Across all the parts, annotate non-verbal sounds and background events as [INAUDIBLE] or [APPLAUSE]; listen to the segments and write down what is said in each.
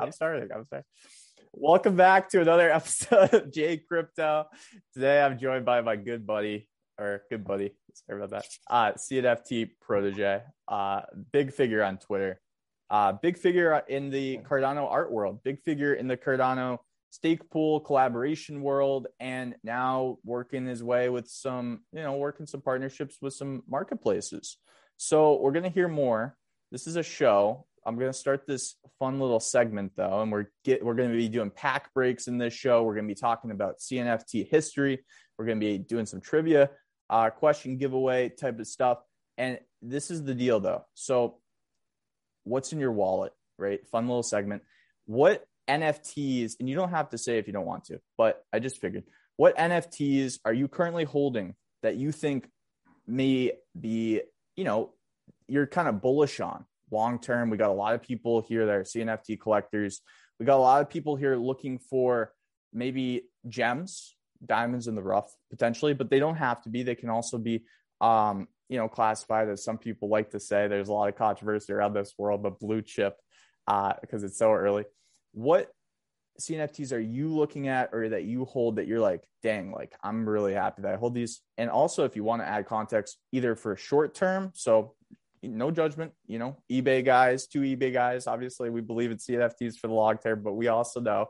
I'm starting. I'm starting. Welcome back to another [LAUGHS] episode of J Crypto. Today I'm joined by my good buddy, or good buddy, sorry about that, uh, CNFT protege, uh, big figure on Twitter, uh, big figure in the Cardano art world, big figure in the Cardano stake pool collaboration world, and now working his way with some, you know, working some partnerships with some marketplaces. So we're going to hear more. This is a show. I'm going to start this fun little segment though, and we're get we're going to be doing pack breaks in this show. We're going to be talking about CNFT history. We're going to be doing some trivia, uh, question giveaway type of stuff. And this is the deal though. So, what's in your wallet? Right, fun little segment. What NFTs? And you don't have to say if you don't want to, but I just figured. What NFTs are you currently holding that you think may be, you know, you're kind of bullish on? Long term. We got a lot of people here that are CNFT collectors. We got a lot of people here looking for maybe gems, diamonds in the rough potentially, but they don't have to be. They can also be, um, you know, classified as some people like to say. There's a lot of controversy around this world, but blue chip uh, because it's so early. What CNFTs are you looking at or that you hold that you're like, dang, like I'm really happy that I hold these? And also, if you want to add context, either for short term, so no judgment, you know, eBay guys, two eBay guys. Obviously, we believe in CNFTs for the long term, but we also know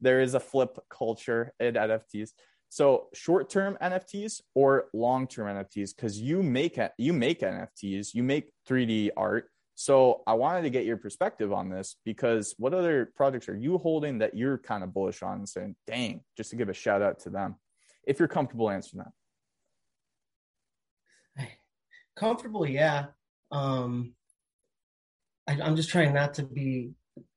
there is a flip culture in NFTs. So short term NFTs or long term NFTs, because you make you make NFTs, you make 3D art. So I wanted to get your perspective on this because what other projects are you holding that you're kind of bullish on and saying, dang, just to give a shout out to them, if you're comfortable answering that. Comfortable, yeah. Um, I, am just trying not to be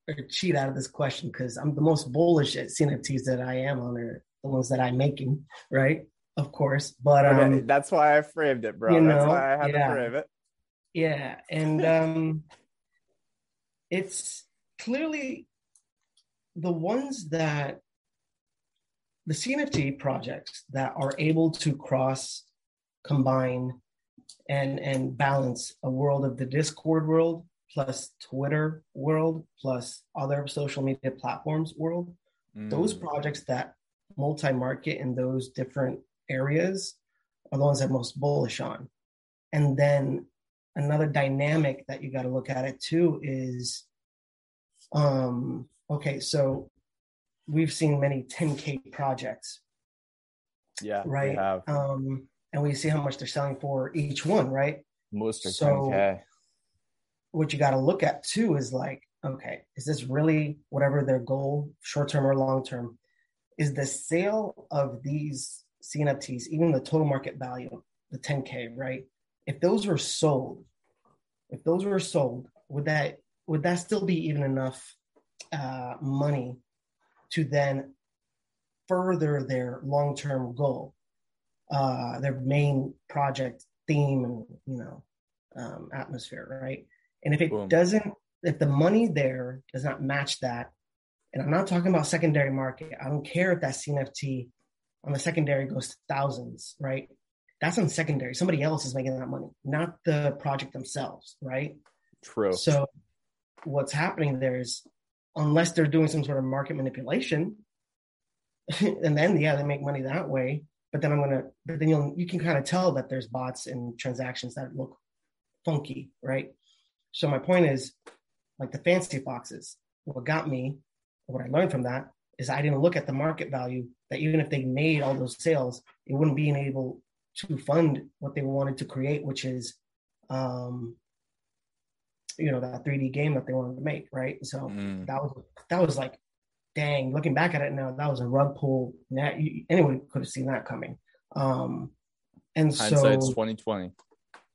or cheat out of this question because I'm the most bullish at CNFTs that I am on are the ones that I'm making, right? Of course, but um, okay, that's why I framed it, bro. You know, that's why I had yeah. to frame it. Yeah, and [LAUGHS] um, it's clearly the ones that the CNFT projects that are able to cross combine and and balance a world of the Discord world plus Twitter world plus other social media platforms world. Mm. Those projects that multi-market in those different areas are the ones that I'm most bullish on. And then another dynamic that you got to look at it too is um okay, so we've seen many 10k projects. Yeah, right. Um and we see how much they're selling for each one, right? Most are so 10K. What you got to look at too is like, okay, is this really whatever their goal, short term or long term? Is the sale of these CNFTs, even the total market value, the 10K, right? If those were sold, if those were sold, would that would that still be even enough uh, money to then further their long term goal? Uh, their main project theme and you know um, atmosphere, right? And if it Boom. doesn't, if the money there does not match that, and I'm not talking about secondary market. I don't care if that CNFT on the secondary goes to thousands, right? That's on secondary. Somebody else is making that money, not the project themselves, right? True. So what's happening there is unless they're doing some sort of market manipulation, [LAUGHS] and then yeah, they make money that way but then I'm gonna, but then you'll, you can kind of tell that there's bots and transactions that look funky, right? So my point is, like the fancy foxes, what got me, what I learned from that is I didn't look at the market value that even if they made all those sales, it wouldn't be able to fund what they wanted to create, which is, um, you know, that 3D game that they wanted to make, right? So mm. that was that was like dang, looking back at it now, that was a rug pull. That anyone could have seen that coming. Um, and Hindsight's so twenty twenty.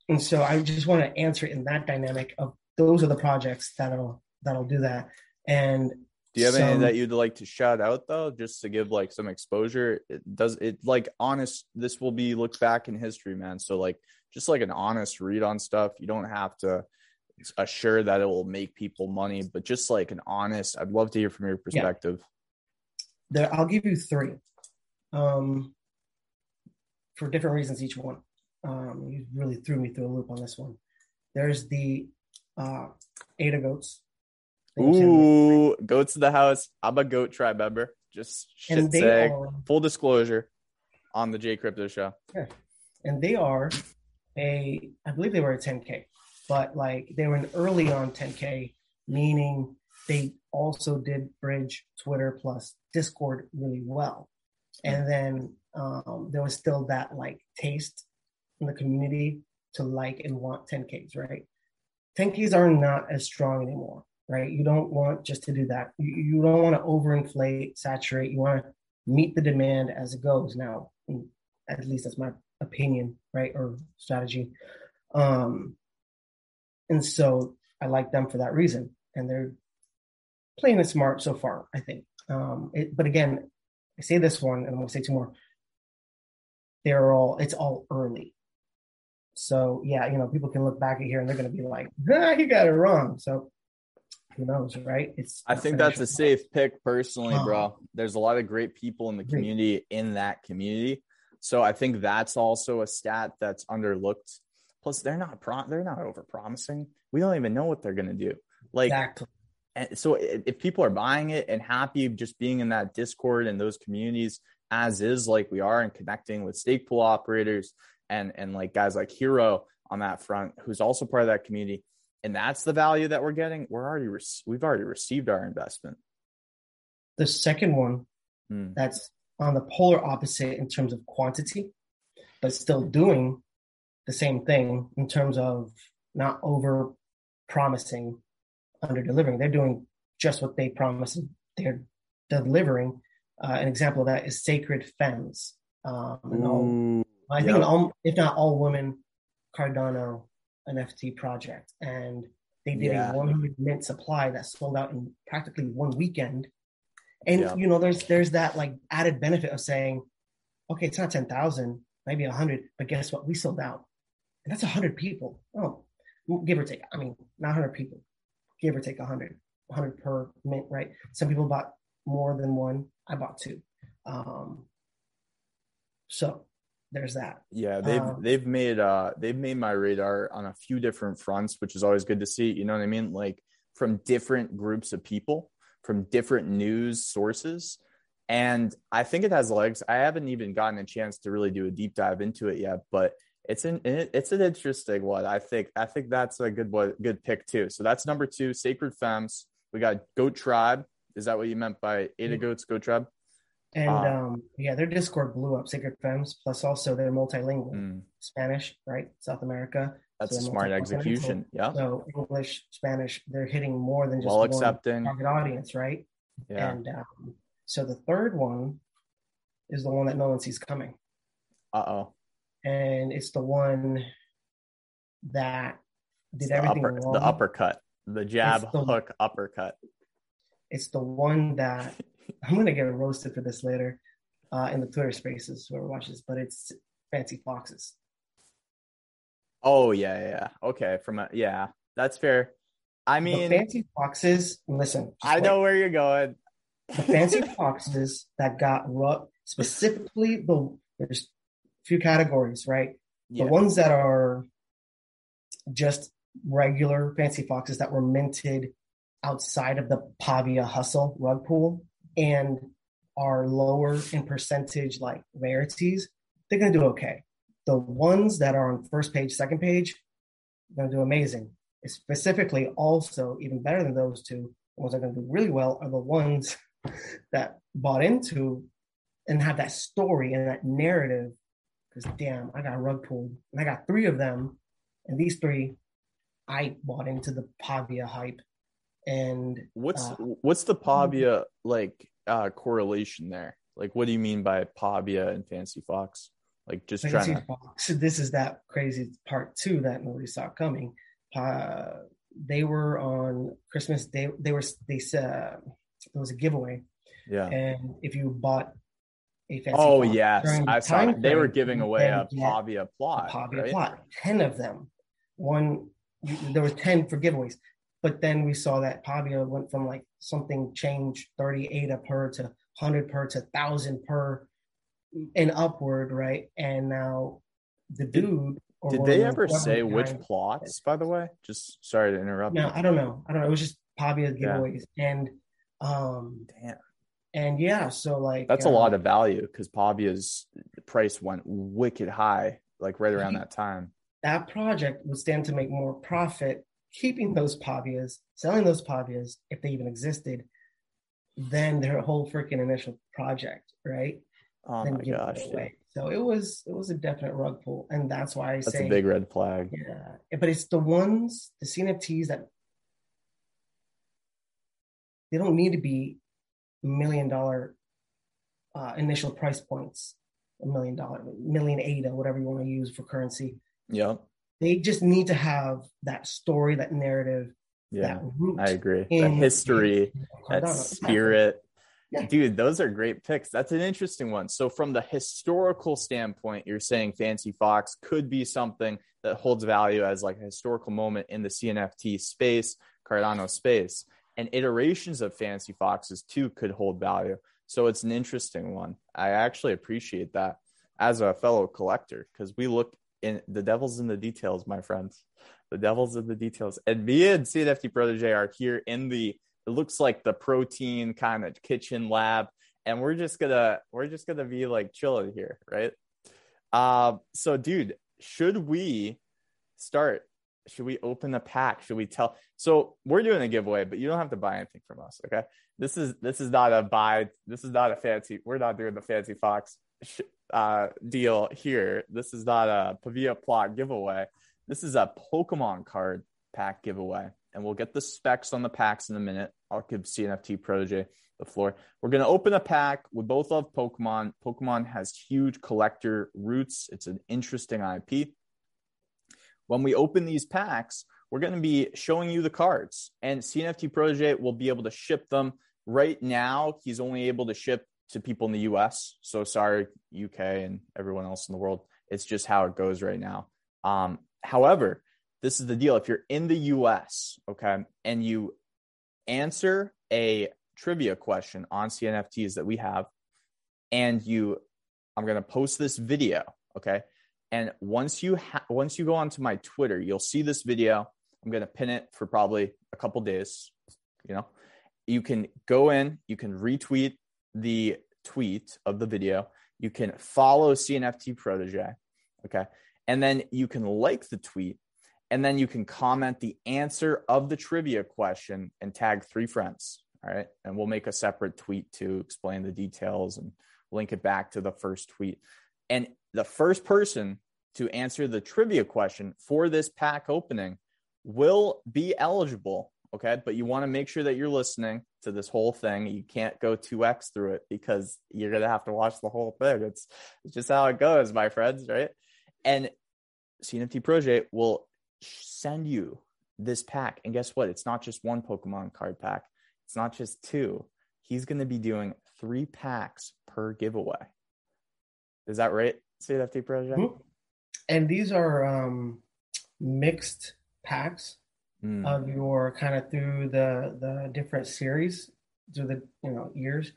And so I just want to answer in that dynamic of those are the projects that'll that'll do that. And do you have some, any that you'd like to shout out though, just to give like some exposure? It does it like honest. This will be looked back in history, man. So like just like an honest read on stuff. You don't have to assure that it will make people money, but just like an honest, I'd love to hear from your perspective. Yeah. There, I'll give you three, um, for different reasons. Each one, um, you really threw me through a loop on this one. There's the uh, Ada goats. Ooh, goats in the house. I'm a goat tribe member. Just shit and they saying. are, Full disclosure on the J Crypto Show. Okay. And they are a I believe they were a 10k, but like they were an early on 10k, meaning they also did bridge Twitter plus Discord really well, and then um, there was still that like taste in the community to like and want 10ks, right? 10ks are not as strong anymore, right? You don't want just to do that. You, you don't want to overinflate, saturate. You want to meet the demand as it goes. Now, at least that's my opinion, right, or strategy. Um, and so I like them for that reason, and they're playing it smart so far. I think. Um, it, but again, I say this one, and I'm going to say two more. They're all it's all early, so yeah, you know, people can look back at here and they're going to be like, ah, "He got it wrong." So who knows, right? It's. I think that's a safe pick personally, Um, bro. There's a lot of great people in the community in that community. So I think that's also a stat that's underlooked. Plus, they're not pro- they're not over promising. We don't even know what they're gonna do. Like, exactly. and so if people are buying it and happy just being in that Discord and those communities as is, like we are, and connecting with stake pool operators and and like guys like Hero on that front, who's also part of that community, and that's the value that we're getting. We're already rec- we've already received our investment. The second one Hmm. that's on the polar opposite in terms of quantity, but still doing the same thing in terms of not over promising, under delivering. They're doing just what they promised. They're delivering. Uh, an example of that is Sacred Femmes. Um, and all- I think Yep. an all, if not all women Cardano NFT project, and they did Yeah. a 100 mint supply that sold out in practically one weekend. And Yeah. you know, there's there's that like added benefit of saying, okay, it's not 10,000, maybe 100, but guess what? We sold out, and that's 100 people. Oh, give or take. I mean, not 100 people, give or take 100, 100 per mint, right? Some people bought more than one. I bought two. Um, so there's that. yeah, they've Um, they've made uh they've made my radar on a few different fronts, which is always good to see. You know what I mean? Like from different groups of people, from different news sources. And I think it has legs. I haven't even gotten a chance to really do a deep dive into it yet, but it's an it's an interesting one. I think I think that's a good one, good pick too. So that's number two, Sacred Femmes. We got Goat Tribe. Is that what you meant by Ada Mhm. Goats Goat Tribe? And Ah. um, yeah, their Discord blew up, Sacred Femmes, plus also they're multilingual, Mm, Spanish, right? South America. that's So a smart execution. Yeah. So English, Spanish, they're hitting more than just one accepting. target audience, right? Yeah. And um, so the third one is the one that no one sees coming. Uh oh. And it's the one that did the, everything upper, wrong. the uppercut, the jab, It's the- hook, uppercut. It's the one that [LAUGHS] I'm gonna get roasted for this later uh, in the Twitter spaces whoever watches, but it's Fancy Foxes. Oh yeah, yeah. Okay, from a yeah, that's fair. I mean, the Fancy Foxes, listen, I wait. know where you're going. the Fancy Foxes that got ru- specifically the there's few categories, right? Yeah. The ones that are just regular Fancy Foxes that were minted outside of the Pavia Hustle rug pull and are lower in percentage like rarities, they're gonna do okay. The ones that are on first page, second page, they're gonna do amazing. Specifically, also even better than those two, the ones that are gonna do really well are the ones [LAUGHS] that bought into and have that story and that narrative. Because damn, I got rug pulled and I got three of them, and these three, I bought into the Pavia hype. And What's uh, what's the Pavia like uh correlation there? Like, what do you mean by Pavia and Fancy Fox? Like, just Fancy trying to. Fox. This is that crazy part two that nobody saw coming. Uh, they were on Christmas. They they were they said there was a giveaway, Yeah. and if you bought Oh yes, I saw. They were giving away a Pavia a plot. Pavia right? plot. Ten of them. One there were ten for giveaways, but then we saw that Pavia went from like something change thirty eight a per to hundred per to thousand per and upward, right? And now the Did- dude. or Did they ever say which plots? By the way, just sorry to interrupt. No, you. I don't know. I don't know. It was just Pavia Yeah. giveaways, and um, Damn. And yeah, so like That's a uh, lot of value because Pavia's price went wicked high, like right around that time. that project would stand to make more profit keeping those pavias, selling those pavias if they even existed, than their whole freaking initial project, right? Oh Than my gosh, dude. So it was it was a definite rug pull, and that's why I that's say a big red flag. yeah. But it's the ones the CNFTs that they don't need to be million dollar uh, initial price points, a million dollar, million eight or whatever you want to use for currency. Yeah. They just need to have that story, that narrative, Yeah, that root. I agree. The history, that spirit. Yeah. Dude, those are great picks. That's an interesting one. So, from the historical standpoint, you're saying Fancy Fox could be something that holds value as like a historical moment in the CNFT space, Cardano space, and iterations of Fancy Foxes too could hold value. So, it's an interesting one. I actually appreciate that as a fellow collector because we look in the devil's in the details, my friends. The devil's in the details. And me and CNFT Protege are here in the it looks like the protein kind of kitchen lab and we're just gonna we're just gonna be like chilling here right um so dude should we start should we open a pack should we tell so we're doing a giveaway but you don't have to buy anything from us okay this is this is not a buy this is not a fancy we're not doing the fancy fox uh deal here this is not a pavia plot giveaway this is a pokemon card pack giveaway and we'll get the specs on the packs in a minute. I'll give CNFT Protege the floor. We're going to open a pack. We both love Pokemon. Pokemon has huge collector roots. It's an interesting IP. When we open these packs, we're going to be showing you the cards, and CNFT Protege will be able to ship them. Right now, he's only able to ship to people in the US. So sorry, UK and everyone else in the world. It's just how it goes right now. Um, however, this is the deal. If you're in the US, okay, and you answer a trivia question on CNFTs that we have, and you, I'm gonna post this video, okay, and once you ha- once you go onto my Twitter, you'll see this video. I'm gonna pin it for probably a couple days. You know, you can go in, you can retweet the tweet of the video, you can follow CNFT Protege, okay, and then you can like the tweet and then you can comment the answer of the trivia question and tag three friends. All right. And we'll make a separate tweet to explain the details and link it back to the first tweet. And the first person to answer the trivia question for this pack opening will be eligible. Okay. But you want to make sure that you're listening to this whole thing. You can't go 2x through it because you're going to have to watch the whole thing. It's, it's just how it goes, my friends. Right. And CNFT Protege will send you this pack. And guess what? It's not just one Pokemon card pack, it's not just two. He's going to be doing three packs per giveaway. Is that right, CNFT Protege? Mhm. And these are um, mixed packs Mm. of your kind of through the the different series through the you know years,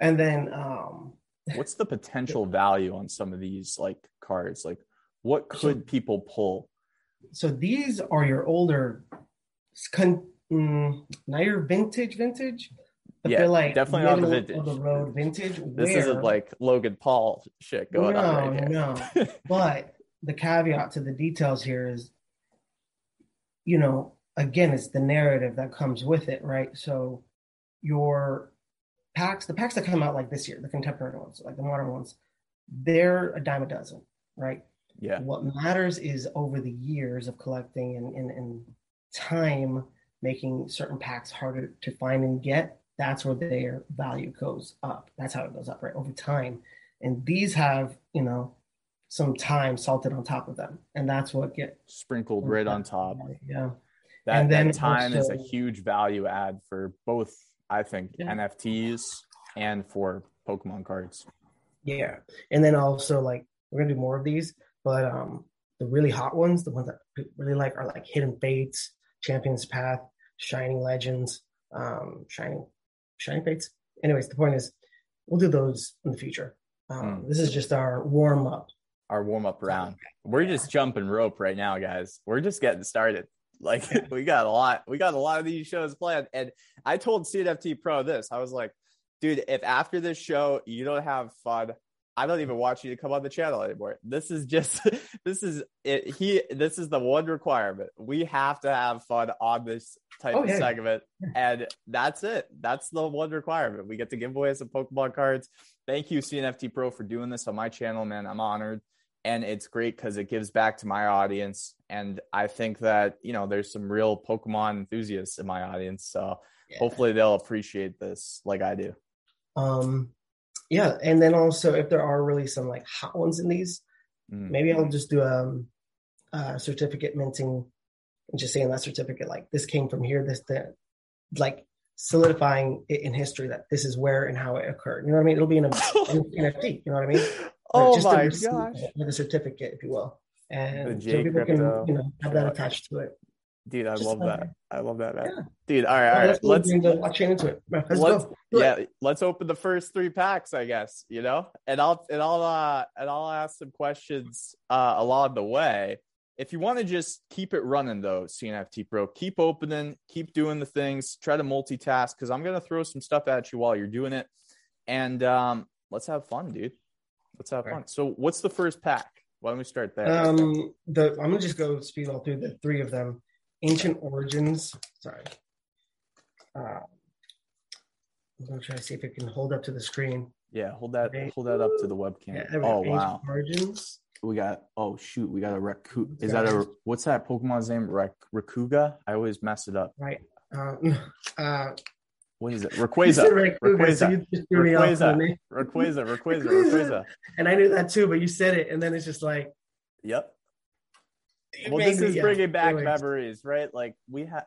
and then um, [LAUGHS] What's the potential value on some of these like cards? Like, what could people pull? so these are your older, con, mm, not your vintage vintage. But Yeah, they're like definitely not the vintage. the road vintage. This isn't like Logan Paul shit going on right here. No, [LAUGHS] But the caveat to the details here is, you know, again, it's the narrative that comes with it, right? So your packs, the packs that come out like this year, the contemporary ones, like the modern ones, they're a dime a dozen, right? yeah. What matters is over the years of collecting and, and, and time making certain packs harder to find and get, that's where their value goes up. That's how it goes up, right? Over time. And these have, you know, some time salted on top of them. And that's what get Sprinkled right on top. Yeah. That, And then that time is a huge value add for both, I think, Yeah. NFTs and for Pokemon cards. Yeah. And then also like we're gonna do more of these, but um the really hot ones, the ones that people really like are like Hidden Fates, Champions Path, Shining Legends, um, Shining Shining Fates. Anyways, the point is we'll do those in the future. Um, Mm. This is just our warm up. Our warm up round. We're just jumping rope right now, guys. We're just getting started. Like [LAUGHS] we got a lot, we got a lot of these shows planned. And I told CNFT Pro this. I was like, dude, if after this show you don't have fun, I don't even want you to come on the channel anymore. This is just [LAUGHS] this is it he this is the one requirement. We have to have fun on this type oh, of segment. [LAUGHS] And that's it. That's the one requirement. We get to give away some Pokemon cards. Thank you, CNFT Pro, for doing this on my channel, man. I'm honored. And it's great because it gives back to my audience. And I think that, you know, there's some real Pokemon enthusiasts in my audience. So yeah. hopefully they'll appreciate this like I do. Um yeah, and then also if there are really some like hot ones in these, mm. maybe I'll just do a, um, a, certificate minting and just saying that certificate like this came from here, this that, like solidifying it in history that this is where and how it occurred. You know what I mean? It'll be in [LAUGHS] an NFT. You know what I mean? Oh just my gosh! With a certificate, if you will, and so people can you know have that attached to it. Dude, I love that. I love that, man. Yeah. Dude, all right, all right. Let's watch into it. Let's, let's yeah, let's open the first three packs, I guess. You know, and I'll and I'll uh and I'll ask some questions uh along the way. If you want to just keep it running though, CNFT Pro, keep opening, keep doing the things, try to multitask because I'm gonna throw some stuff at you while you're doing it, and um, let's have fun, dude. Let's have fun. So, what's the first pack? Why don't we start there? Um, the I'm gonna just go speed all through the three of them ancient origins. Sorry. Uh, I'm gonna try to see if it can hold up to the screen. Yeah, hold that hold that up to the webcam. Yeah, oh wow. Origins. We got oh shoot, we got a Reku. Is that a what's that Pokemon's name? Rek Rekuga? I always mess it up. Right. Uh, [LAUGHS] uh, what is it? Rayquaza. [LAUGHS] Rayquaza. Rayquaza. Rayquaza. Rayquaza. [LAUGHS] And I knew that too, but you said it, and then it's just like. Yep well, this is bringing back memories, right? Like we had,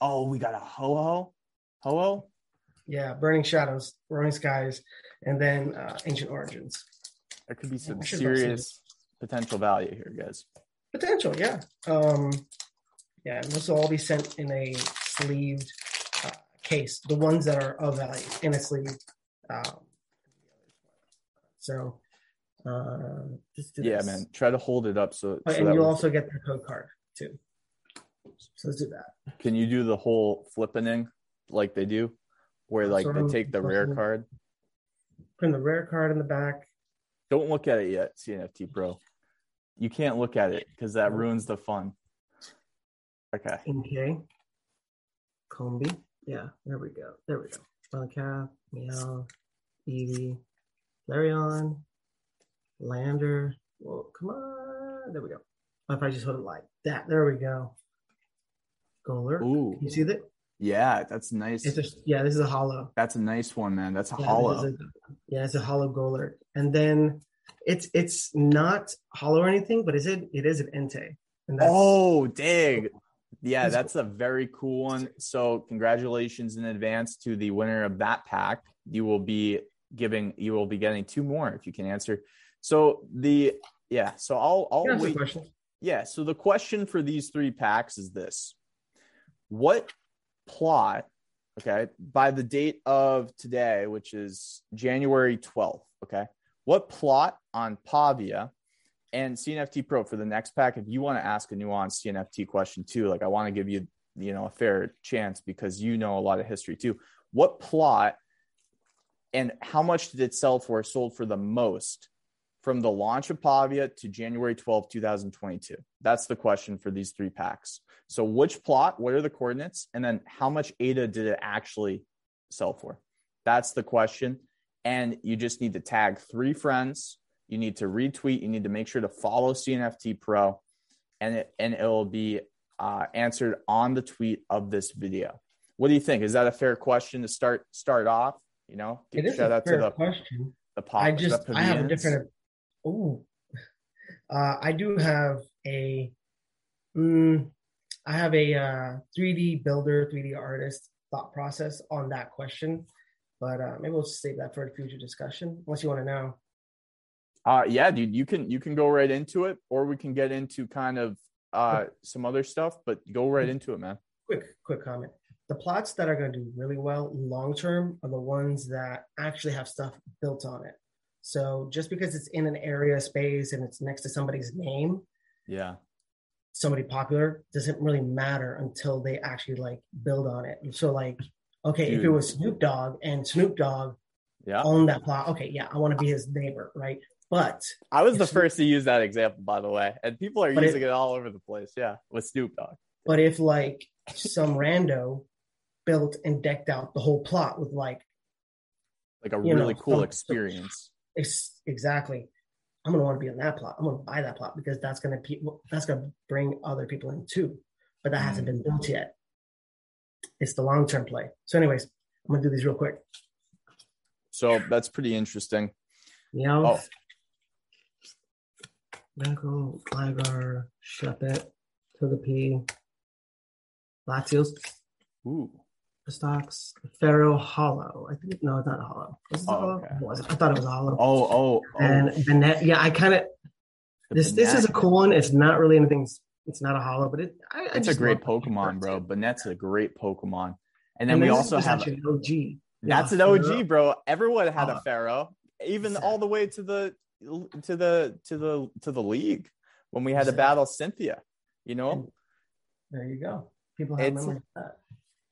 oh, we got a ho ho, ho ho. Yeah, Burning Shadows, Roaring Skies, and then uh, Ancient Origins. There could be some serious potential value here, guys. Potential, yeah. Um, yeah, and this will all be sent in a sleeved uh, case. The ones that are of value in a sleeve. Um, so uh, yeah, this. man. Try to hold it up so. Oh, so and you also get their code card too. So let's do that. Can you do the whole flippening like they do, where like so they take the rare card? Put the rare card in the back. Don't look at it yet, CNFT Pro. You can't look at it because that ruins the fun. Okay. Okay. Combee. Yeah, there we go. There we go. Malacap, Meow, Eevee, Flareon, Lander. Well, come on. There we go. If I just hold it like that, there we go. Golurk. Ooh. You see that? Yeah, that's nice. It's a, yeah, this is a holo. That's a nice one, man. That's a yeah, holo. A, yeah, it's a holo Golurk. And then it's it's not holo or anything, but is it it is an Entei. Oh, dang. Yeah, that's a very cool one. So, congratulations in advance to the winner of that pack. You will be giving you will be getting two more if you can answer so the yeah, so I'll I'll wait. Yeah, so the question for these three packs is this: What plot? Okay, by the date of today, which is January twelfth. Okay, what plot on Pavia and CNFT Pro for the next pack? If you want to ask a nuanced CNFT question too, like I want to give you you know a fair chance because you know a lot of history too. What plot and how much did it sell for? Sold for the most from the launch of Pavia to January 12, 2022? That's the question for these three packs. So, which plot, what are the coordinates, and then how much ADA did it actually sell for? That's the question. And you just need to tag three friends. You need to retweet. You need to make sure to follow CNFT Pro, and it and it will be uh, answered on the tweet of this video. What do you think? Is that a fair question to start start off? You know, it is shout a out fair to the question. The pop, I just I have a different Oh, uh, I do have a. Mm, I have a uh, 3D builder, 3D artist thought process on that question, but uh, maybe we'll save that for a future discussion. Unless you want to know. Uh, yeah, dude, you can you can go right into it, or we can get into kind of uh some other stuff, but go right into it, man. Quick, quick comment. The plots that are going to do really well long term are the ones that actually have stuff built on it. So just because it's in an area space and it's next to somebody's name, yeah, somebody popular doesn't really matter until they actually like build on it. So like, okay, Dude. if it was Snoop Dogg and Snoop Dogg yeah. owned that plot, okay, yeah, I want to be his neighbor, right? But I was the Snoop, first to use that example, by the way, and people are using if, it all over the place. Yeah, with Snoop Dogg. But if like some rando built and decked out the whole plot with like like a really know, cool some, experience. Exactly. I'm gonna want to be on that plot. I'm gonna buy that plot because that's gonna pe- that's gonna bring other people in too. But that mm. hasn't been built yet. It's the long term play. So, anyways, I'm gonna do these real quick. So that's pretty interesting. Yeah. Oh. Banco, Ligar, Shepet, Togepi, Seals. Ooh stocks. Fearow Holo. I think no, it's not Holo. Was oh, holo? Okay. Was I thought it was Holo. Oh, oh, oh. And Banette. Yeah, I kind of. This this is a cool one. It's not really anything. It's not a Holo, but it. I, it's a great Pokemon, bro. Banette's a great Pokemon. And then and we also have an OG. That's yeah, an OG, bro. Everyone had a uh, Fearow, even exactly. all the way to the to the to the to the league when we had exactly. to battle Cynthia. You know. There you go. People have memories of that.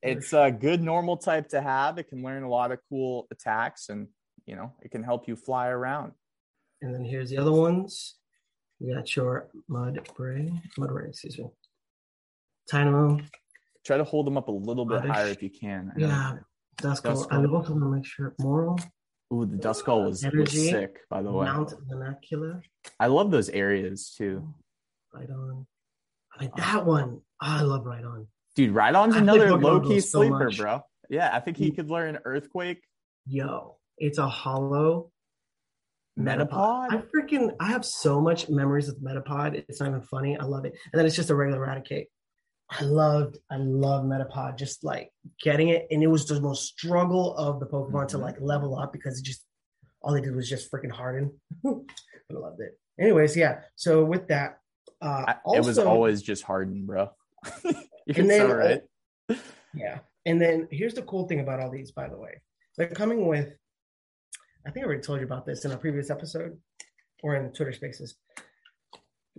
It's a good normal type to have. It can learn a lot of cool attacks and, you know, it can help you fly around. And then here's the other ones. You got your Mudbray, mud ray, excuse me. Tynamo. Try to hold them up a little bit higher if you can. I yeah. Duskull. I also want to make sure Moral. Ooh, the Duskull was, Energy, was sick, by the way. Mount Vernacular. I love those areas too. Right on. I mean, that one. Oh, I love right on. Dude, Rhydon's another low key sleeper, bro. Yeah, I think he could learn Earthquake. Yo, it's a holo Metapod. I freaking I have so much memories with Metapod. It's not even funny. I love it. And then it's just a regular Raticate. I loved, I love Metapod. Just like getting it, and it was the most struggle of the Pokemon mm-hmm. to like level up because it just all they did was just freaking harden. [LAUGHS] but I loved it. Anyways, yeah. So with that, uh, also, it was always just harden, bro. [LAUGHS] You're and then, so right. Yeah. And then here's the cool thing about all these, by the way. They're coming with, I think I already told you about this in a previous episode or in Twitter spaces.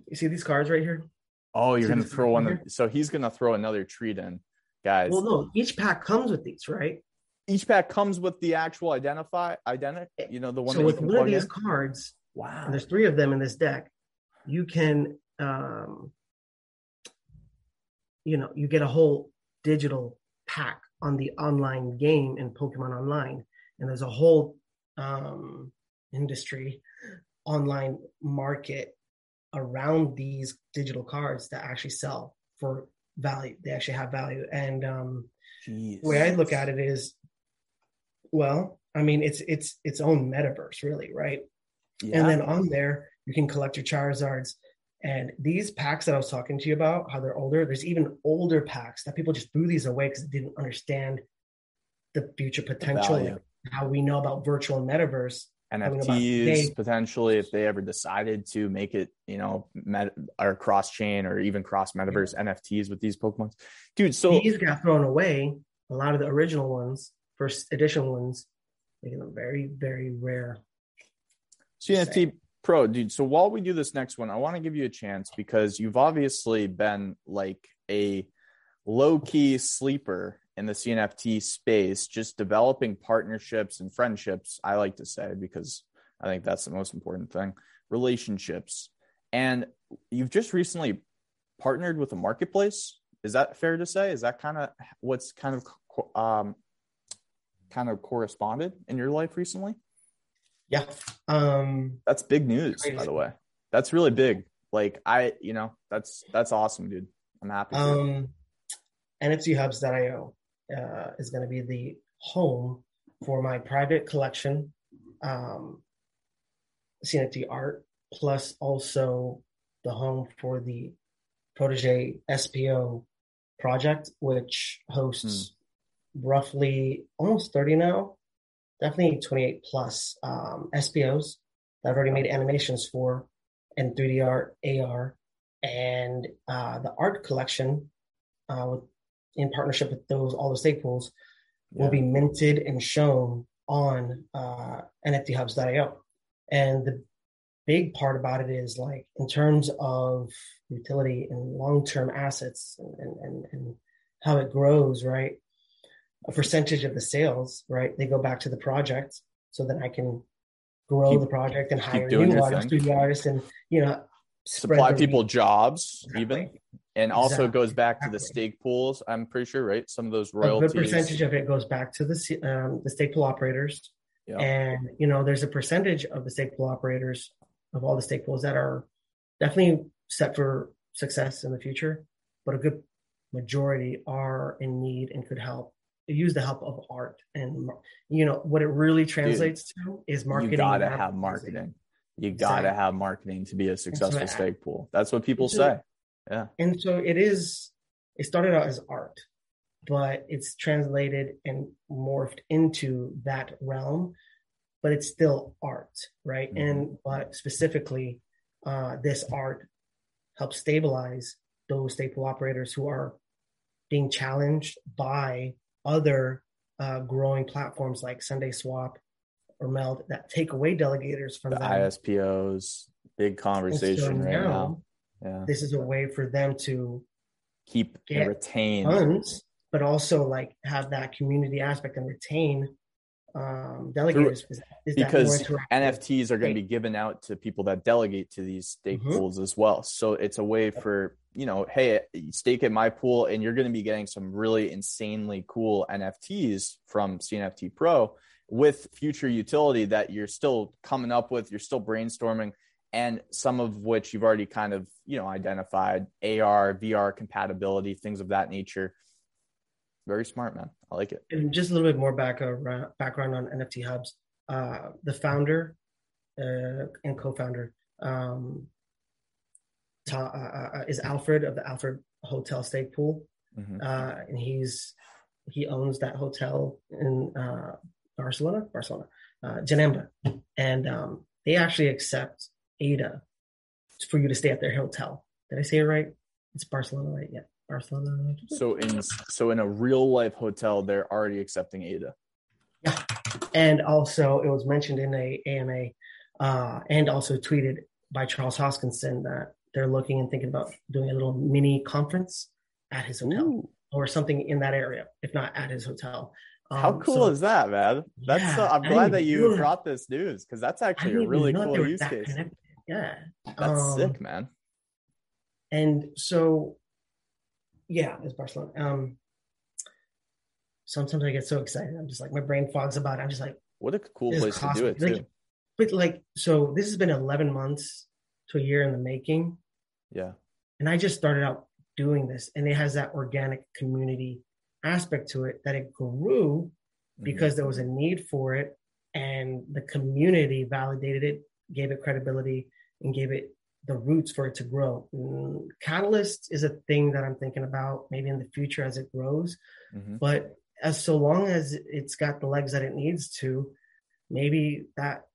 You see these cards right here? Oh, you're going to throw one. Of, so he's going to throw another treat in, guys. Well, no, each pack comes with these, right? Each pack comes with the actual identify, identity, you know, the one so with one of these in? cards, wow, there's three of them in this deck. You can um, you know you get a whole digital pack on the online game in Pokemon Online, and there's a whole um, industry online market around these digital cards that actually sell for value. They actually have value, and um, the way I look at it is, well, I mean, it's it's its own metaverse, really, right? Yeah. And then on there, you can collect your Charizards and these packs that I was talking to you about, how they're older, there's even older packs that people just threw these away because they didn't understand the future potential, the how we know about virtual and metaverse. NFTs potentially, if they ever decided to make it, you know, met, or cross chain or even cross metaverse yeah. NFTs with these Pokemon, dude. So these got thrown away. A lot of the original ones, first edition ones, making them very, very rare. CNFT Pro, dude. So while we do this next one, I want to give you a chance because you've obviously been like a low key sleeper in the CNFT space, just developing partnerships and friendships. I like to say because I think that's the most important thing relationships. And you've just recently partnered with a marketplace. Is that fair to say? Is that kind of what's kind of um, kind of corresponded in your life recently? Yeah. Um, that's big news, by the way. That's really big. Like I, you know, that's that's awesome, dude. I'm happy. Um, NFTHubs.io uh, is going to be the home for my private collection, um, CNFT art, plus also the home for the Protege SPO project, which hosts hmm. roughly almost 30 now definitely 28 plus um, SPOs that I've already made animations for and 3D art, AR, and uh, the art collection uh, with, in partnership with those all the stake pools yeah. will be minted and shown on uh, NFTHubs.io. And the big part about it is like in terms of utility and long-term assets and, and, and how it grows, right? A percentage of the sales, right? They go back to the project so that I can grow Keep- the project and hire new artists, artists, and you know, Supply people jobs, Exactly. even. And also it goes back to the stake pools, I'm pretty sure, right? Some of those royalties. A good percentage of it goes back to the um, the stake pool operators, Yeah. and you know, there's a percentage of the stake pool operators of all the stake pools that are definitely set for success in the future, but a good majority are in need and could help use the help of art and you know what it really translates to is marketing. you gotta have marketing. You gotta Exactly. have marketing to be a successful I- stake pool. That's what people So- say. Yeah. and so it is it started out as art but it's translated and morphed into that realm but it's still art right Mhm. and but specifically uh, this art helps stabilize those stake pool operators who are being challenged by other uh, growing platforms like SundaeSwap or meld that take away delegators from The them ISPOs, big And so conversation right now. Yeah. this is a way for them to Keep and retain. funds, but also like have that community aspect and retain um, delegators. Is, is because? NFTs are going to be given out to people that delegate to these stake Mhm. pools as well. So it's a way for, you know, hey, stake at my pool and you're going to be getting some really insanely cool NFTs from CNFT Pro with future utility that you're still coming up with, you're still brainstorming and some of which you've already kind of, you know, identified AR, VR compatibility, things of that nature. Very smart, man. I like it. And just a little bit more back, uh, background on NFT Hubs. Uh, the founder uh, and co-founder um, Ta- uh, uh, is Alfred of the Alfred Hotel Stake Pool, Mhm. uh, and he's he owns that hotel in uh, Barcelona, Barcelona, uh, and um, they actually accept ADA for you to stay at their hotel. Did I say it right? It's Barcelona, right? Yeah, Barcelona. So in so in a real life hotel, they're already accepting ADA. Yeah, and also it was mentioned in a AMA uh, and also tweeted by Charles Hoskinson that they're looking and thinking about doing a little mini conference at his hotel Ooh, or something in that area, if not at his hotel. how Um, cool so is that, man? That's Yeah, so, I'm glad that you brought this news because that's actually a really cool use case. connected. Yeah, That's Um, sick, man. And so, yeah, it's Barcelona. Um, sometimes I get so excited. I'm just like my brain fogs about it. I'm just like. What a cool place to do it too. Like, but like, so this has been 11 months to a year in the making. yeah, And I just started out doing this, and it has that organic community aspect to it that it grew Mhm. because there was a need for it, and the community validated it, gave it credibility, and gave it the roots for it to grow. Mm, Catalyst is a thing that I'm thinking about maybe in the future as it grows Mhm. but as so long as it's got the legs that it needs to maybe that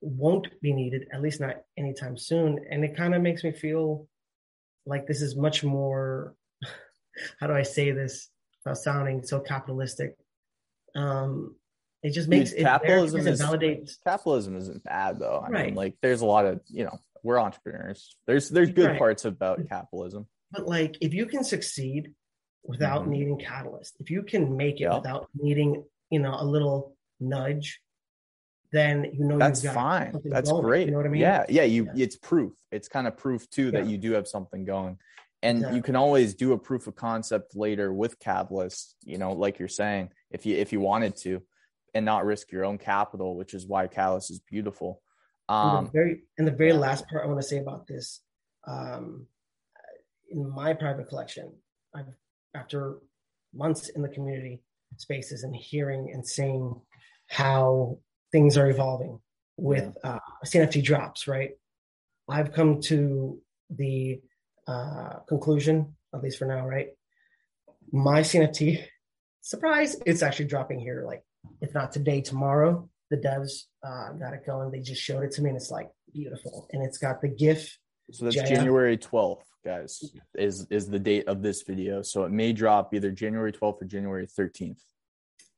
won't be needed at least not anytime soon and it kind of makes me feel like this is much more [LAUGHS] how do i say this without sounding so capitalistic um it just makes Dude, it capitalism and is validates capitalism isn't bad though. I mean, Right. like there's a lot of you know we're entrepreneurs. There's there's good Right. parts about capitalism. but like if you can succeed without Mhm. needing catalyst if you can make it Yeah. without needing you know a little nudge then you know That's fine. That's going, great. you know what i mean Yeah, yeah. You Yeah. it's proof. It's kind of proof too that Yeah. you do have something going. And Exactly. you can always do a proof of concept later with Catalyst, you know, like you're saying, if you if you wanted to, and not risk your own capital, which is why Catalyst is beautiful. And the Um, very and the very yeah. last part i want to say about this um in my private collection i've after months in the community spaces and hearing and seeing how things are evolving with uh cnft drops right? I've come to the uh conclusion at least for now right? My cnft surprise it's actually dropping here like if not today tomorrow the devs uh, got it going. They just showed it to me, and it's like beautiful. And it's got the GIF. So that's Jaya. January 12th, guys, is is the date of this video. So it may drop either January 12th or January 13th.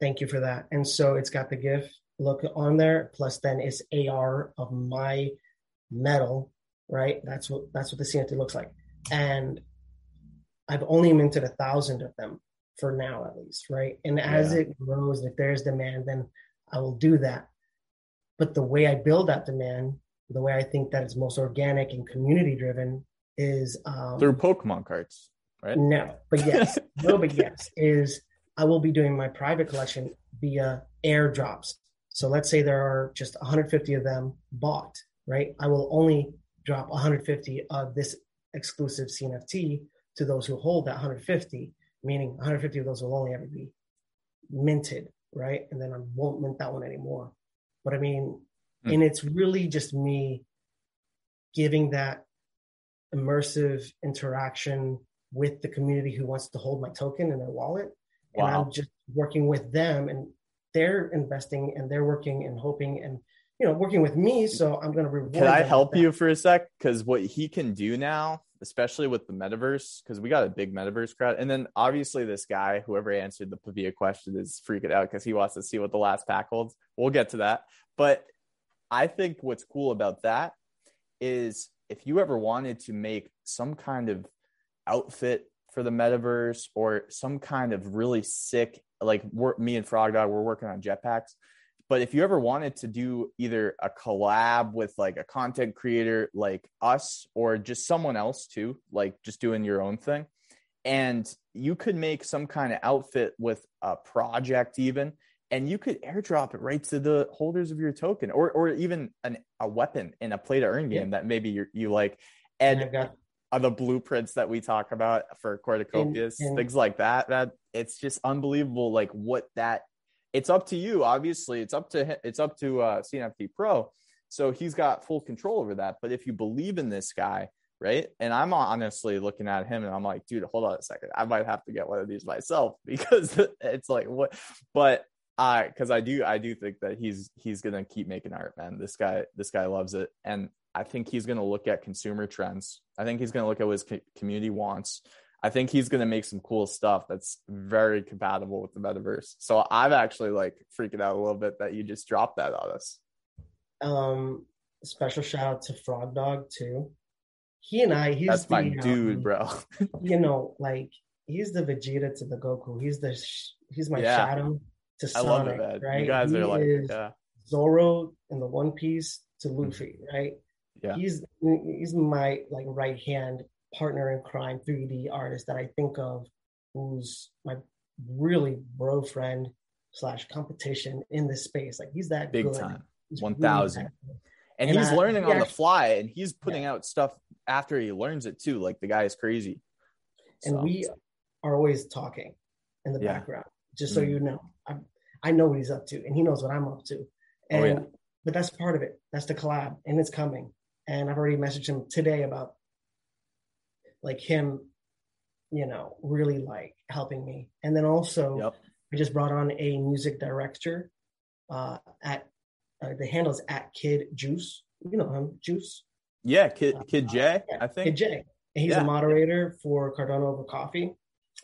Thank you for that. And so it's got the GIF look on there. Plus, then it's AR of my metal. Right. That's what that's what the CNT looks like. and I've only minted a thousand of them for now, at least, right? And as Yeah. it grows, if there's demand, then I will do that. But the way I build that demand, the way I think that it's most organic and community driven, is um, Through Pokemon cards, right? no, but yes, [LAUGHS] no, but yes, is I will be doing my private collection via airdrops. So let's say there are just 150 of them bought, right? I will only drop 150 of this exclusive CNFT to those who hold that 150, meaning 150 of those will only ever be minted, right? And then I won't mint that one anymore. But I mean, Hmm. and it's really just me giving that immersive interaction with the community who wants to hold my token in their wallet. Wow. And I'm just working with them and they're investing and they're working and hoping and you know working with me. So I'm gonna reward Can I help you for a sec? Because what he can do now, especially with the metaverse, because we got a big metaverse crowd, and then obviously this guy, whoever answered the Pavia question, is freaking out because he wants to see what the last pack holds. We'll get to that, but I think what's cool about that is if you ever wanted to make some kind of outfit for the metaverse or some kind of really sick, like me and Frog Dog, we're working on jetpacks. But if you ever wanted to do either a collab with like a content creator like us or just someone else too, like just doing your own thing, and you could make some kind of outfit with a project even, and you could airdrop it right to the holders of your token or or even an, a weapon in a play to earn game that maybe you you like. and And I've got are the blueprints that we talk about for And- and- things like that. That it's just unbelievable, like what that. It's up to you, obviously. It's up to it's up to uh, CNFT Pro, so he's got full control over that. But if you believe in this guy, right? And I'm honestly looking at him, and I'm like, dude, hold on a second. I might have to get one of these myself [LAUGHS] because it's like what, but. I because I do I do think that he's he's gonna keep making art, man. This guy this guy loves it, and I think he's to look at consumer trends. I think he's to look at what his co- community wants. I think he's going to make some cool stuff that's very compatible with the metaverse. So I'm actually like freaking out a little bit that you just dropped that on us. um special shout out to Frog Dog too. He and I, he's That's my dude, um, bro. you know, like he's the Vegeta to the Goku. He's the sh- he's my Yeah. shadow to I love Sonic, it, man. right? You guys he are like, yeah, Zoro in the One Piece to Luffy, right? Yeah. He's he's my like right hand partner in crime 3D artist that I think of who's my really bro friend slash competition in this space. Like he's that big good. time. He's 1000. that good. And, And he's I- learning he on the fly and he's putting out stuff after he learns it too. Like the guy is crazy. and So, we are always talking in the Yeah. background just so Mhm. you know I, I know what he's up to and he knows what i'm up to Oh, and yeah. but that's part of it that's the collab and it's coming and i've already messaged him today about like him you know really like helping me and then also Yep. we just brought on a music director uh at uh, the handle is at kid juice you know him juice Yeah, Kid Kid J, yeah, I Kid think. J. And he's Yeah. a moderator for Cardano over coffee.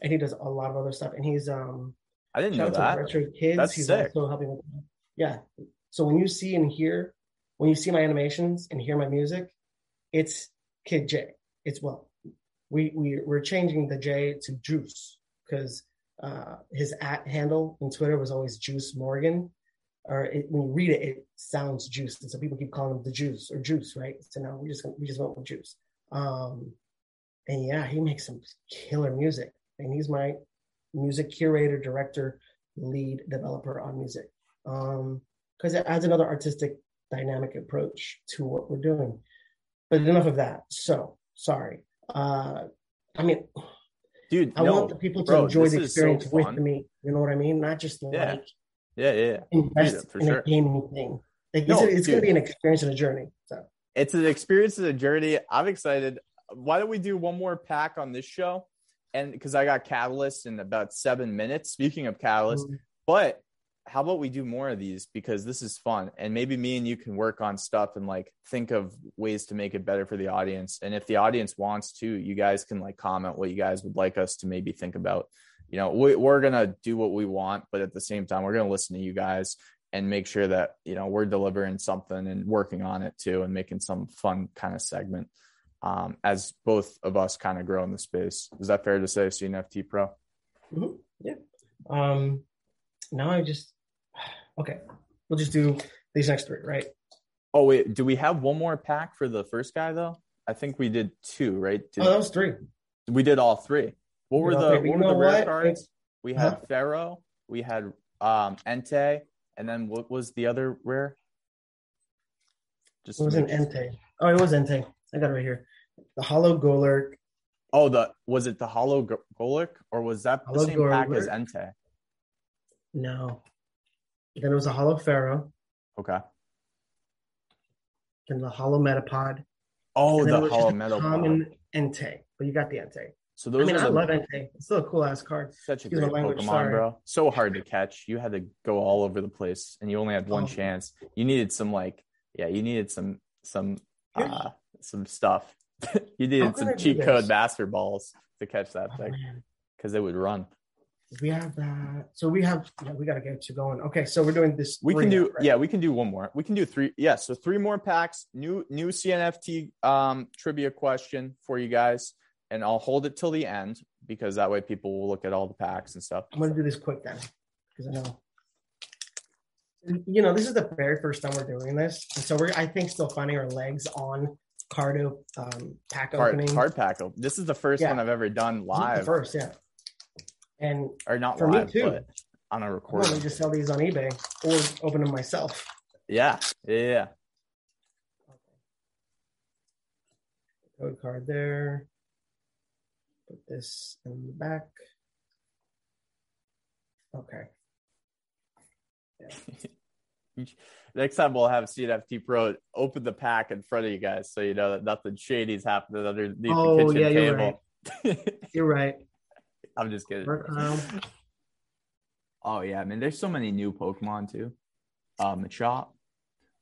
And he does a lot of other stuff. And he's um I didn't know that. Retro Kids. That's he's sick. also helping with yeah. So when you see and hear when you see my animations and hear my music, it's Kid J. It's well, we we we're changing the J to Juice because uh, his at handle in Twitter was always Juice Morgan, or it, when you read it, it sounds Juice, and so people keep calling him the Juice or Juice, right? So now we just we just went with Juice. Um, and yeah, he makes some killer music, and he's my music curator, director, lead developer on music. Um, because it adds another artistic dynamic approach to what we're doing. But enough of that. So sorry. Uh, I mean, Dude, I no, want the people to bro, enjoy the is so experience with me. You know what I mean? Not just like Yeah. Yeah, yeah, yeah. invest for in sure. a gaming thing. Like No, it's, it's going to be an experience and a journey. So It's an experience and a journey. I'm excited. Why don't we do one more pack on this show? And because I got Catalyst in about seven minutes. Speaking of Catalyst, um, but how about we do more of these because this is fun and maybe me and you can work on stuff and like think of ways to make it better for the audience and if the audience wants to you guys can like comment what you guys would like us to maybe think about you know we, we're gonna do what we want but at the same time we're gonna listen to you guys and make sure that you know we're delivering something and working on it too and making some fun kind of segment um, as both of us kind of grow in the space. Is that fair to say, CNFT Pro? Mhm. Yeah. Um, now I just okay. We'll just do these next three, right? Oh wait, do we have one more pack for the first guy though? I think we did two, right? Did, Oh, that was three. we did all three. What were the three. what were the rare what? cards? We had Huh? Fearow, we had um Entei, and then what was the other rare? Just It was an Entei. Oh, it was Entei. I got it right here. The Holo Golurk. Oh, the was it the Holo Go- Golic or was that the Holo same pack as Golic. No. Then it was a Holo Fearow. Okay. Then the Holo Metapod. Oh, the Holo just a Metal. Pod. common Entei. But you got the Entei. So I those mean, are I the, love Entei. It's still a cool ass card. such a excuse my great language, Pokemon, sorry. bro. So hard to catch. You had to go all over the place, and you only had one Oh. chance. You needed some like, yeah, you needed some some uh some stuff. [LAUGHS] you needed some cheat code master balls to catch that Oh, thing because it would run. We have that. So we have, yeah, we got to get you going. Okay. So we're doing this. We can do, right? yeah, we can do one more. We can do three. Yeah, so three more packs. New new CNFT um trivia question for you guys, and I'll hold it till the end because that way people will look at all the packs and stuff. I'm to do this quick then because I know. You know, this is the very first time we're doing this. And so we're, I think, still finding our legs on Cardo um, pack Card, opening. card pack. This is the first Yeah. one I've ever done live, first, yeah. And or not for me too. but on a recording. me just sell these on eBay or open them myself. Yeah, yeah, yeah. Code card there. Put this in the back. Okay. Yeah. [LAUGHS] Next time we'll have CNFT Pro open the pack in front of you guys, so you know that nothing shady's happening underneath Oh, the kitchen yeah, you're table. [LAUGHS] You're right. I'm just kidding. Mark Oh yeah, I mean, there's so many new Pokemon too. Um, Machop.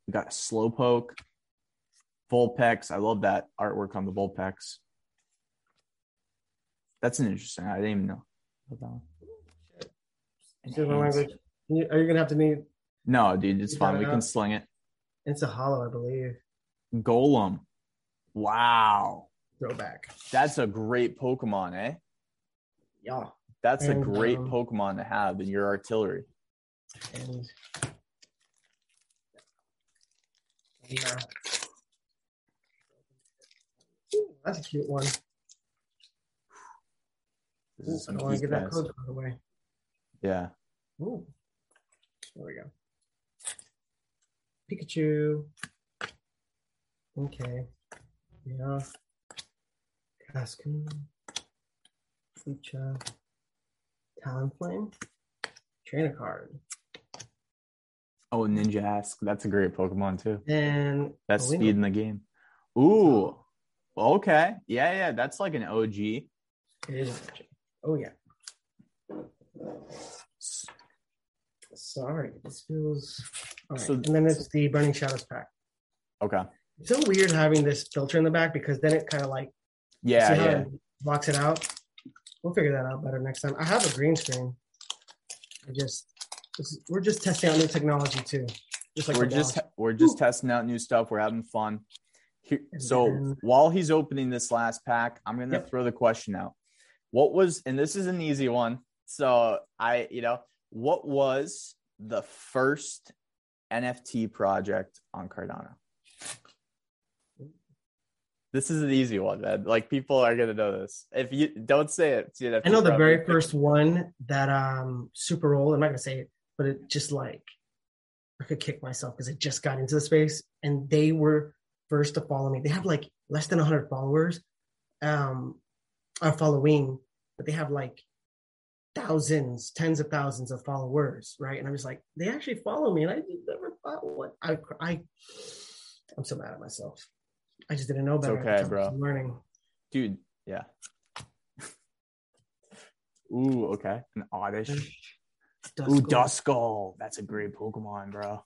We got Slowpoke, Vulpix. I love that artwork on the Vulpix. That's an interesting. I didn't even know about that one. Language. You- Are you gonna have to need? No, dude, it's fine. We can sling it. It's a holo, I believe. Golem. Wow, Throwback. that's a great Pokemon, eh? Yeah. That's a great um, Pokemon to have in your artillery. And yeah. Ooh, that's a cute one. This Ooh, is I want to get that code card away. Yeah. Ooh. There we go. Pikachu. Okay. Yeah. Cascoon. Fucha. Talonflame. Trainer card. Oh, Ninjask. That's a great Pokemon too. And That's Polino. speed in the game. Ooh. Oh. Okay. Yeah, yeah. That's like an OG. It is. Oh yeah. Sorry, this feels. Right. So- and then it's the Burning Shadows pack. Okay. It's so weird having this filter in the back because then it kind of like Yeah, yeah. it blocks it out. We'll figure that out better next time. I have a green screen. I just is, we're just testing out new technology too. Just like we're just we're just Woo. testing out new stuff. We're having fun. Here, so then- while he's opening this last pack, I'm gonna Yep. throw the question out. What was and this is an easy one. So I, you know, what was the first NFT project on Cardano? This is an easy one, man. Like people are gonna know this. If you don't say it, I know the very first one that um Super Roll. I'm not gonna say it, but it just like I could kick myself because it just got into the space and they were first to follow me. They have like less than 100 followers, um, are following, but they have like thousands, tens of thousands of followers, right? And I'm just like, they actually follow me, and I just never thought what I I I'm so mad at myself. I just didn't know better. at the okay, bro. I'm learning. dude. Yeah. Ooh, okay. An oddish. Ooh, Duskull. Duskull. That's a great Pokemon, bro.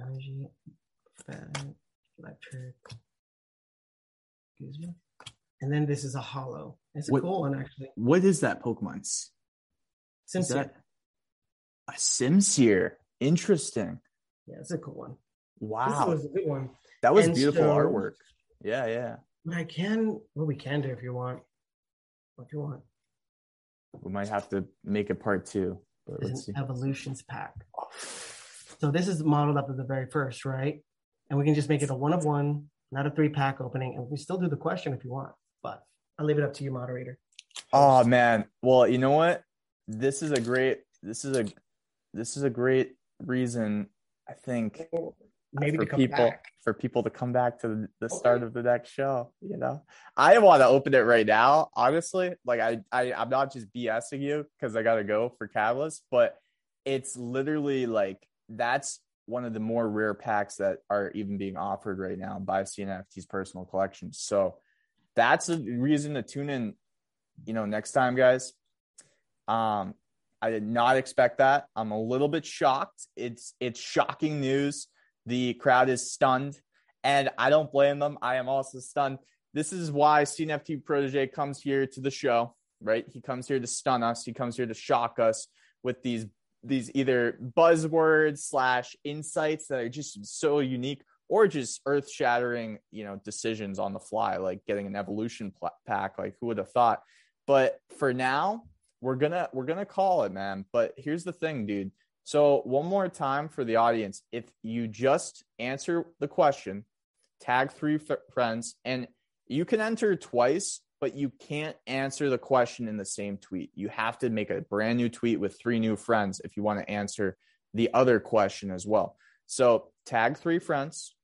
Energy, fat, electric. Excuse me. And then this is a holo. It's a What- cool one, actually. What is that Pokemon? S- Is Sincere. that a Simisear? Interesting. Yeah, it's a cool one. Wow. This was a good one. That was and beautiful so- artwork. Yeah, yeah. I can, what we can do if you want, What if you want, We might have to make a part two. But let's is see. evolutions pack. Oh. So this is modeled up at the very first, right? And we can just make it a one of one, not a three pack opening, and we still do the question if you want. But I'll leave it up to you, moderator. Oh man. Well, you know what? This is a great this is a this is a great reason I think Maybe for people back. for people to come back to the, the Okay. start of the next show, you know. I want to open it right now, honestly. Like I I I'm not just BSing you cuz I got to go for Catalyst, but it's literally like that's one of the more rare packs that are even being offered right now by CNFT's personal collection. So that's a reason to tune in, you know, next time, guys. Um, I did not expect that. I'm a little bit shocked. It's it's shocking news. The crowd is stunned, and I don't blame them. I am also stunned. This is why CNFT Protege comes here to the show, right? He comes here to stun us. He comes here to shock us with these these either buzzwords slash insights that are just so unique or just earth shattering, you know, decisions on the fly, like getting an evolution pack. Like who would have thought? But for now, we're gonna we're gonna call it, man. But here's the thing, dude. So one more time for the audience, if you just answer the question, tag three f- friends, and you can enter twice, but you can't answer the question in the same tweet. You have to make a brand new tweet with three new friends if you want to answer the other question as well. So tag three friends,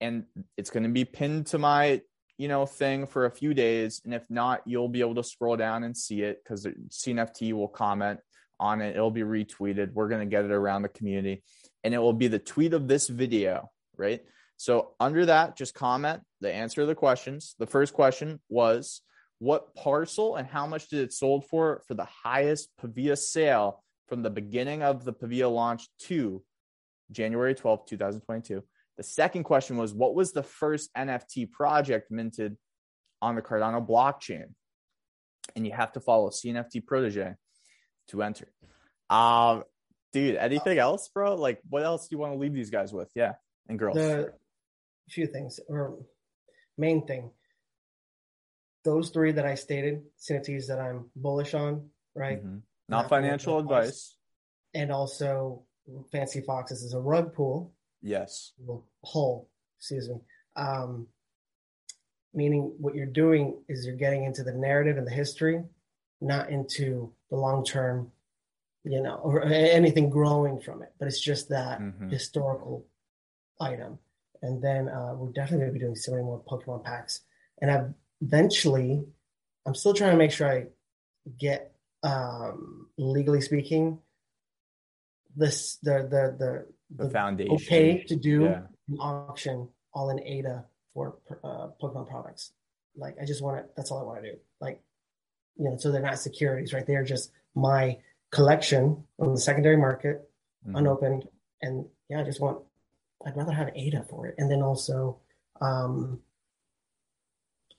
and it's going to be pinned to my you know thing for a few days, and if not, you'll be able to scroll down and see it because CNFT will comment on it. It'll be retweeted. We're going to get it around the community, and it will be the tweet of this video, right? So under that, just comment the answer to the questions. The first question was what parcel and how much did it sold for for the highest Pavia sale from the beginning of the Pavia launch to January 12th, 2022. The second question was what was the first NFT project minted on the Cardano blockchain? And you have to follow CNFT Protege to enter. Um, dude, anything else, bro? Like, what else do you want to leave these guys with? Yeah, and girls. The few things or main thing. Those three that I stated, synergies that I'm bullish on, right? Mhm. Not Not financial advice. advice. And also Fancy Foxes is a rug pull, Yes. hole, excuse me. Um, meaning what you're doing is you're getting into the narrative and the history, not into the long term, you know, or anything growing from it. But it's just that Mhm. historical item. And then uh, we're definitely going to be doing so many more Pokemon packs. And eventually, I'm still trying to make sure I get, um, legally speaking, this the the the, The the foundation. okay to do Yeah. an auction all in ADA for uh, Pokemon products. Like I just want to. That's all I want to do. Like you know, so they're not securities, right? They're just my collection on the secondary market, Mhm. unopened, and yeah, I just want. I'd rather have ADA for it, and then also, um,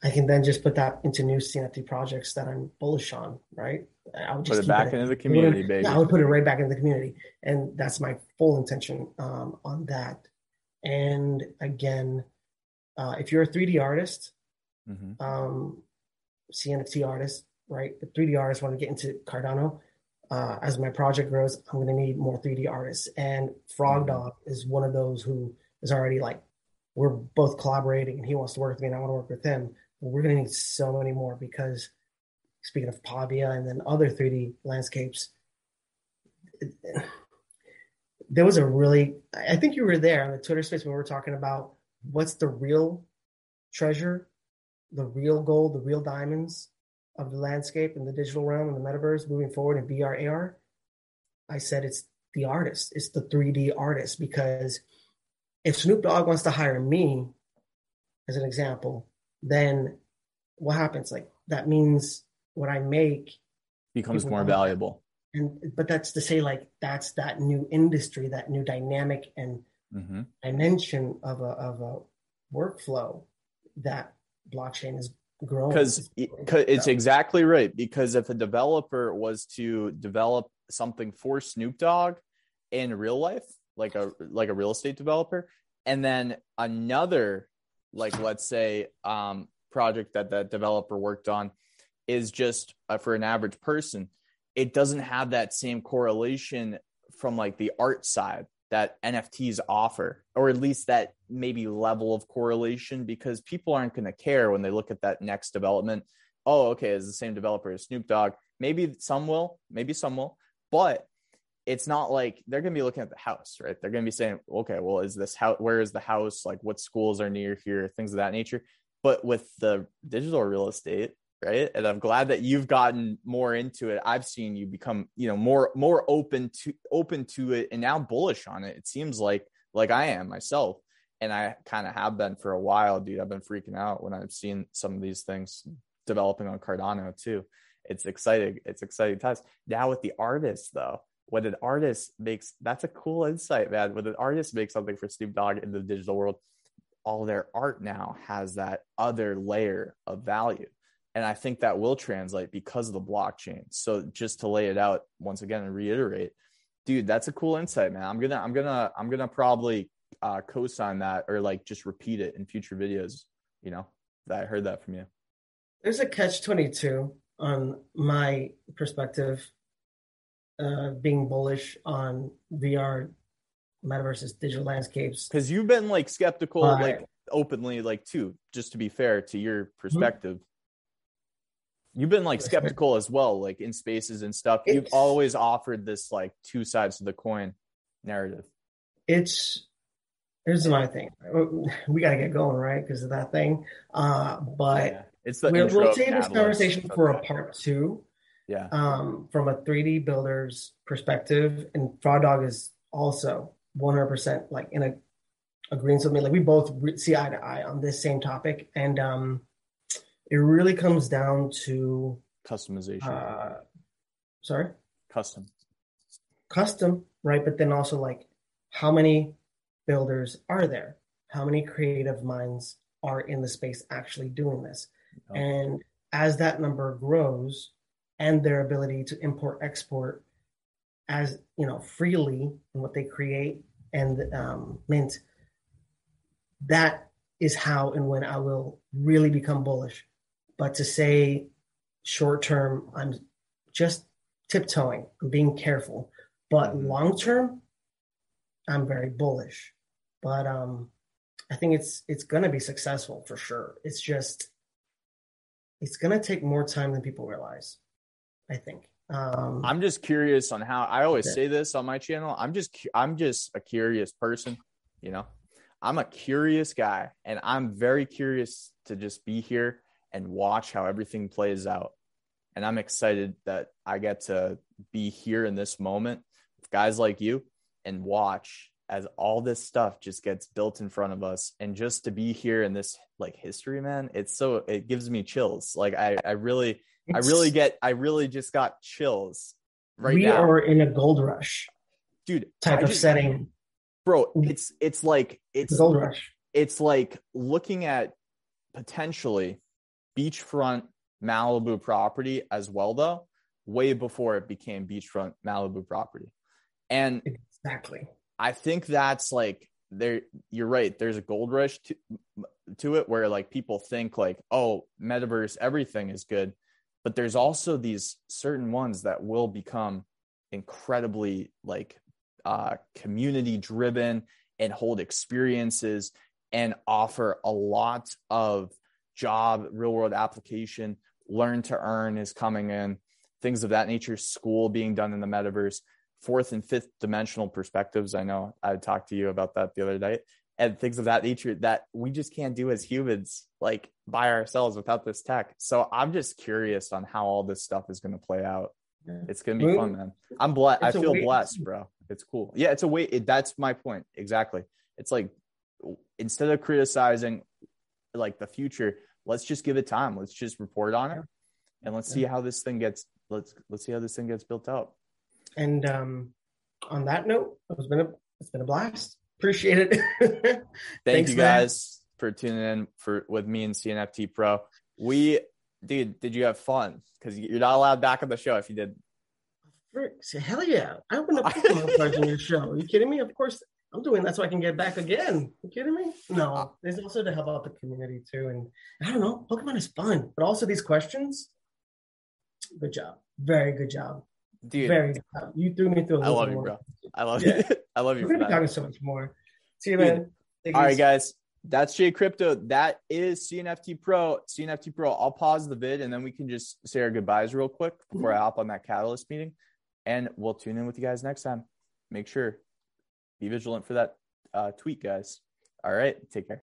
I can then just put that into new CNFT projects that I'm bullish on, right? I would just Put it back it- into the community, baby. Yeah, I would put it right back into the community, and that's my full intention um, on that. And again, uh, if you're a 3D artist, Mhm. um, CNFT artist, right? The 3D artists want to get into Cardano. Uh, as my project grows, I'm going to need more 3D artists, and Frog Mhm. Dog is one of those who is already like, we're both collaborating, and he wants to work with me, and I want to work with him. But we're going to need so many more because speaking of Pavia and then other 3D landscapes, it- [SIGHS] there was a really, I think you were there on the Twitter space when we were talking about what's the real treasure, the real gold, the real diamonds of the landscape in the digital realm and the metaverse moving forward in VR, AR. I said it's the artist, it's the 3D artist because if Snoop Dogg wants to hire me as an example, then what happens? Like that means what I make Becomes more valuable. and but that's to say like that's that new industry that new dynamic and hmm dimension of a of a workflow that blockchain is because it's exactly right because if a developer was to develop something for Snoop Dogg in real life like a like a real estate developer and then another like let's say um project that that developer worked on is just uh, for an average person, it doesn't have that same correlation from like the art side that NFTs offer, or at least that maybe level of correlation, because people aren't going to care when they look at that next development. Oh, okay, it's the same developer as Snoop Dogg. Maybe some will, maybe some will, but it's not like they're going to be looking at the house, right? They're going to be saying, okay, well, is this house, where is the house? Like, what schools are near here? Things of that nature. But with the digital real estate, right and i'm glad that you've gotten more into it i've seen you become you know more more open to open to it and now bullish on it it seems like like i am myself and i kind of have been for a while dude. I've been freaking out when i've seen some of these things developing on cardano too. It's exciting it's exciting times. Now with the artist though when an artist makes that's a cool insight man. When an artist makes something for snoop dogg in the digital world all their art now has that other layer of value. And I think that will translate because of the blockchain. So just to lay it out once again and reiterate, dude, that's a cool insight, man. I'm gonna, I'm gonna, I'm gonna probably uh, co-sign that or like just repeat it in future videos. You know, that I heard that from you. There's a catch twenty two on my perspective, uh, being bullish on VR metaverses, digital landscapes. Because you've been like skeptical, uh, like openly, like too. Just to be fair to your mm-hmm. perspective. Mm-hmm You've been like skeptical as well, like in spaces and stuff. It's, You've always offered this like two sides of the coin narrative. It's here's my thing. We got to get going, right? Because of that thing. Uh, but yeah. it's the we'll, save this conversation for a part two. Yeah. Um, from a 3D builder's perspective, and Frog Dog is also 100% like in a agreement with me. Like we both see eye to eye on this same topic, and um, it really comes down to customization. Uh, sorry, custom, custom, right? But then also like, how many builders are there? How many creative minds are in the space actually doing this? Oh. And as that number grows, and their ability to import export as you know freely in what they create and um, mint that is how and when i will really become bullish but to say short term, I'm just tiptoeing, I'm being careful. But mm-hmm. long term, I'm very bullish. But um, I think it's it's gonna be successful for sure. It's just it's gonna take more time than people realize. I think. Um, I'm just curious on how I always say this on my channel. I'm just I'm just a curious person, you know. I'm a curious guy, and I'm very curious to just be here and watch how everything plays out. And I'm excited that I get to be here in this moment with guys like you and watch as all this stuff just gets built in front of us and just to be here in this like history man it's so it gives me chills like i i really it's, i really get i really just got chills right now. we now. are in a gold rush dude type I of just, setting bro mm. it's it's like it's gold rush it's like looking at potentially beachfront Malibu property as well, though, way before it became beachfront Malibu property. And exactly, I think that's like there. You're right. There's a gold rush to to it where like people think like, oh, metaverse, everything is good, but there's also these certain ones that will become incredibly like uh, community driven and hold experiences and offer a lot of job, real world application, learn to earn is coming in, things of that nature, school being done in the metaverse, fourth and fifth dimensional perspectives. I know I talked to you about that the other night and things of that nature that we just can't do as humans, like by ourselves without this tech. So I'm just curious on how all this stuff is going to play out. It's gonna be fun, man. I'm blessed. I feel blessed, bro. It's cool. Yeah, it's a way. It, that's my point exactly. It's like instead of criticizing like the future, let's just give it time. Let's just report on it, and let's see how this thing gets. Let's let's see how this thing gets built out. And um, on that note, it's been a it's been a blast. Appreciate it. [LAUGHS] Thank Thanks, you guys man. for tuning in for with me and CNFT Pro. We, dude, did you have fun? Because you're not allowed back on the show if you did. Hell yeah! I wouldn't have put my on your show. Are you kidding me? Of course, I'm doing that so I can get back again. Are You kidding me? No. There's also to help out the community too. And I don't know, Pokemon is fun. But also these questions, good job. Very good job. Dude, Very job. You threw me through a I love you, one. bro. I love Yeah. you. [LAUGHS] I love you We're gonna be talking so much more. See you, Dude. man. Take All right, guys. That's Jay Crypto. That is CNFT Pro. CNFT Pro. I'll pause the vid and then we can just say our goodbyes real quick before I hop on that catalyst meeting. And we'll tune in with you guys next time. Make sure be vigilant for that uh, tweet, guys. All right. Take care.